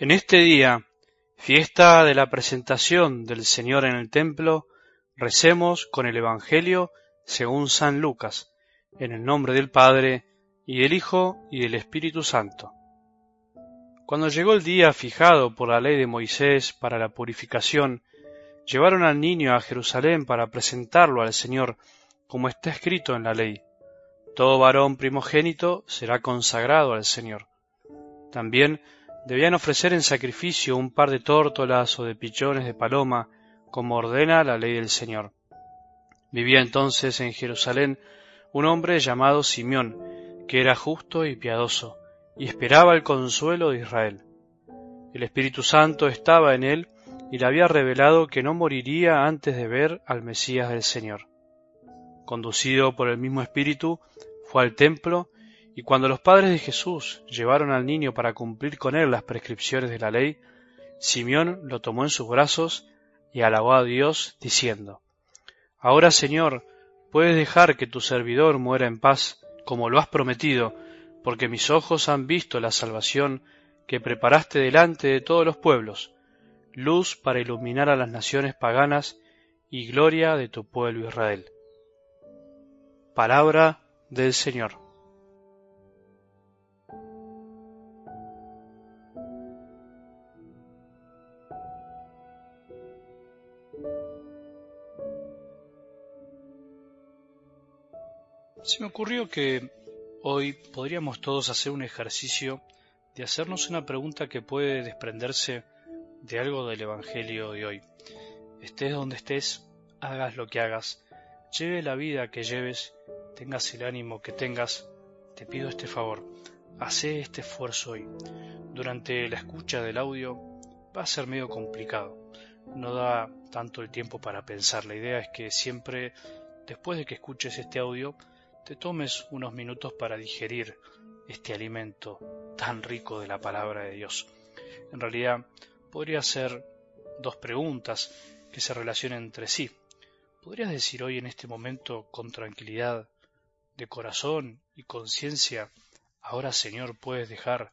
En este día, fiesta de la presentación del Señor en el templo, recemos con el Evangelio según San Lucas, en el nombre del Padre, y del Hijo, y del Espíritu Santo. Cuando llegó el día fijado por la ley de Moisés para la purificación, llevaron al niño a Jerusalén para presentarlo al Señor, como está escrito en la ley. Todo varón primogénito será consagrado al Señor. También debían ofrecer en sacrificio un par de tórtolas o de pichones de paloma, como ordena la ley del Señor. Vivía entonces en Jerusalén un hombre llamado Simeón, que era justo y piadoso, y esperaba el consuelo de Israel. El Espíritu Santo estaba en él y le había revelado que no moriría antes de ver al Mesías del Señor. Conducido por el mismo Espíritu, fue al templo y cuando los padres de Jesús llevaron al niño para cumplir con él las prescripciones de la ley, Simeón lo tomó en sus brazos y alabó a Dios, diciendo, Ahora, Señor, puedes dejar que tu servidor muera en paz, como lo has prometido, porque mis ojos han visto la salvación que preparaste delante de todos los pueblos, luz para iluminar a las naciones paganas y gloria de tu pueblo Israel. Palabra del Señor. Se me ocurrió que hoy podríamos todos hacer un ejercicio de hacernos una pregunta que puede desprenderse de algo del Evangelio de hoy. Estés donde estés, hagas lo que hagas, lleve la vida que lleves, tengas el ánimo que tengas, te pido este favor, hace este esfuerzo hoy. Durante la escucha del audio va a ser medio complicado, no da tanto el tiempo para pensar. La idea es que siempre, después de que escuches este audio, te tomes unos minutos para digerir este alimento tan rico de la palabra de Dios. En realidad, podría ser dos preguntas que se relacionen entre sí. ¿Podrías decir hoy en este momento con tranquilidad, de corazón y conciencia, ahora Señor puedes dejar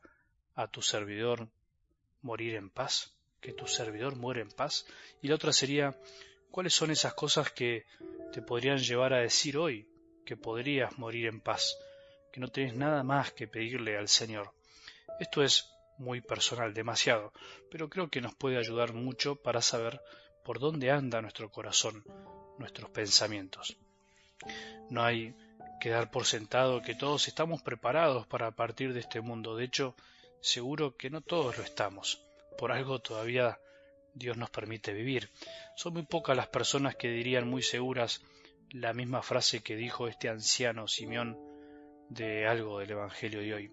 a tu servidor morir en paz? Que tu servidor muere en paz. Y la otra sería, ¿cuáles son esas cosas que te podrían llevar a decir hoy, que podrías morir en paz, que no tienes nada más que pedirle al Señor. Esto es muy personal, demasiado, pero creo que nos puede ayudar mucho para saber por dónde anda nuestro corazón, nuestros pensamientos. No hay que dar por sentado que todos estamos preparados para partir de este mundo. De hecho, seguro que no todos lo estamos. Por algo todavía Dios nos permite vivir. Son muy pocas las personas que dirían muy seguras la misma frase que dijo este anciano Simeón de algo del Evangelio de hoy.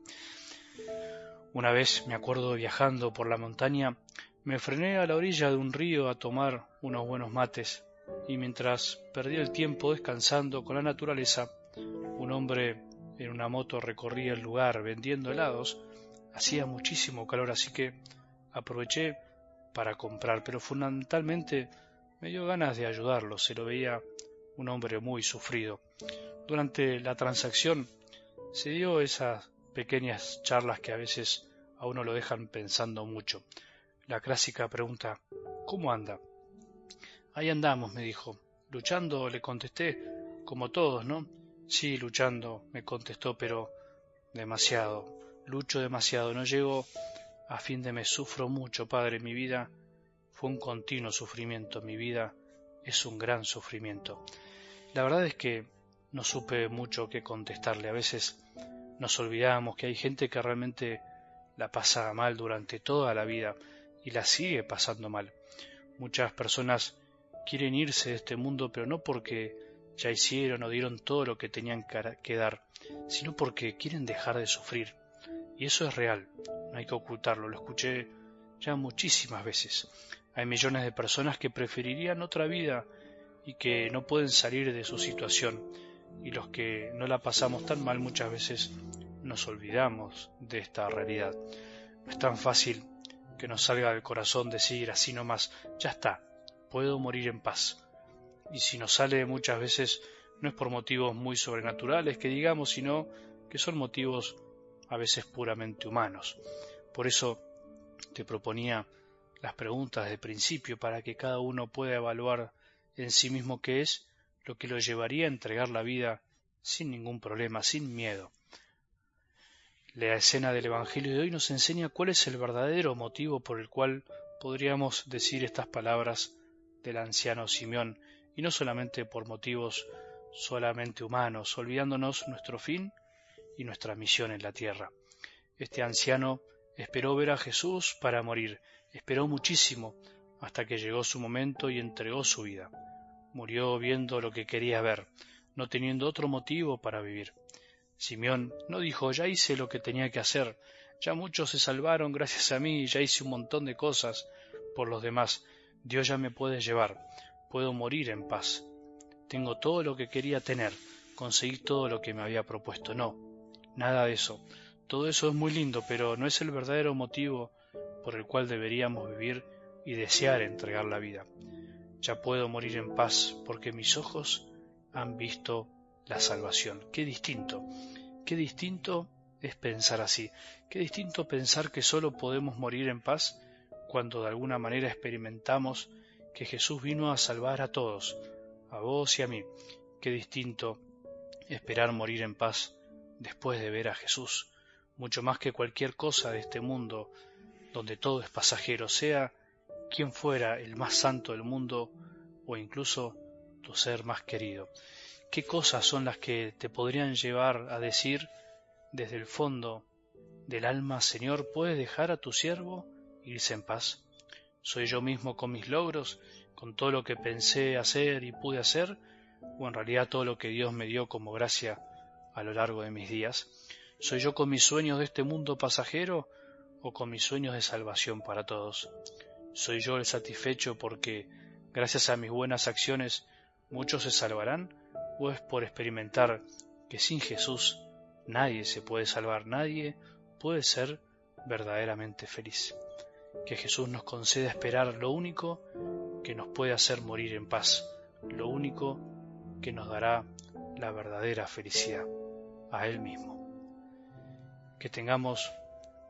Una vez, me acuerdo viajando por la montaña, me frené a la orilla de un río a tomar unos buenos mates, y mientras perdía el tiempo descansando con la naturaleza, un hombre en una moto recorría el lugar vendiendo helados. Hacía muchísimo calor, así que aproveché para comprar, pero fundamentalmente me dio ganas de ayudarlo. Se lo veía un hombre muy sufrido. Durante la transacción se dio esas pequeñas charlas que a veces a uno lo dejan pensando mucho. La clásica pregunta ¿Cómo anda? Ahí andamos, me dijo. Luchando, le contesté, como todos, ¿no? Sí, luchando, me contestó, pero demasiado. Lucho demasiado, no llego a fin de mes, sufro mucho, padre. Mi vida fue un continuo sufrimiento, mi vida es un gran sufrimiento. La verdad es que no supe mucho qué contestarle. A veces nos olvidamos que hay gente que realmente la pasa mal durante toda la vida y la sigue pasando mal. Muchas personas quieren irse de este mundo, pero no porque ya hicieron o dieron todo lo que tenían que dar, sino porque quieren dejar de sufrir. Y eso es real, no hay que ocultarlo, lo escuché ya muchísimas veces. Hay millones de personas que preferirían otra vida y que no pueden salir de su situación. Y los que no la pasamos tan mal muchas veces nos olvidamos de esta realidad. No es tan fácil que nos salga del corazón decir así nomás, ya está, puedo morir en paz. Y si nos sale muchas veces no es por motivos muy sobrenaturales que digamos, sino que son motivos a veces puramente humanos. Por eso te proponía las preguntas de principio para que cada uno pueda evaluar en sí mismo qué es lo que lo llevaría a entregar la vida sin ningún problema, sin miedo. La escena del Evangelio de hoy nos enseña cuál es el verdadero motivo por el cual podríamos decir estas palabras del anciano Simeón, y no solamente por motivos solamente humanos, olvidándonos nuestro fin y nuestra misión en la tierra. Este anciano esperó ver a Jesús para morir, esperó muchísimo hasta que llegó su momento y entregó su vida. Murió viendo lo que quería ver, no teniendo otro motivo para vivir. Simeón no dijo ya hice lo que tenía que hacer, ya muchos se salvaron gracias a mí, ya hice un montón de cosas por los demás, Dios ya me puede llevar, puedo morir en paz. Tengo todo lo que quería tener, conseguí todo lo que me había propuesto. No, nada de eso. Todo eso es muy lindo, pero no es el verdadero motivo por el cual deberíamos vivir y desear entregar la vida. Ya puedo morir en paz porque mis ojos han visto la salvación. Qué distinto, qué distinto es pensar así, qué distinto pensar que solo podemos morir en paz cuando de alguna manera experimentamos que Jesús vino a salvar a todos, a vos y a mí. Qué distinto esperar morir en paz después de ver a Jesús, mucho más que cualquier cosa de este mundo donde todo es pasajero, sea quien fuera el más santo del mundo o incluso tu ser más querido. ¿Qué cosas son las que te podrían llevar a decir desde el fondo del alma, Señor, ¿puedes dejar a tu siervo irse en paz? ¿Soy yo mismo con mis logros, con todo lo que pensé hacer y pude hacer, o en realidad todo lo que Dios me dio como gracia a lo largo de mis días? ¿Soy yo con mis sueños de este mundo pasajero o con mis sueños de salvación para todos? ¿Soy yo el satisfecho porque, gracias a mis buenas acciones, muchos se salvarán? ¿O es por experimentar que sin Jesús nadie se puede salvar, nadie puede ser verdaderamente feliz? Que Jesús nos conceda esperar lo único que nos puede hacer morir en paz, lo único que nos dará la verdadera felicidad, a Él mismo. Que tengamos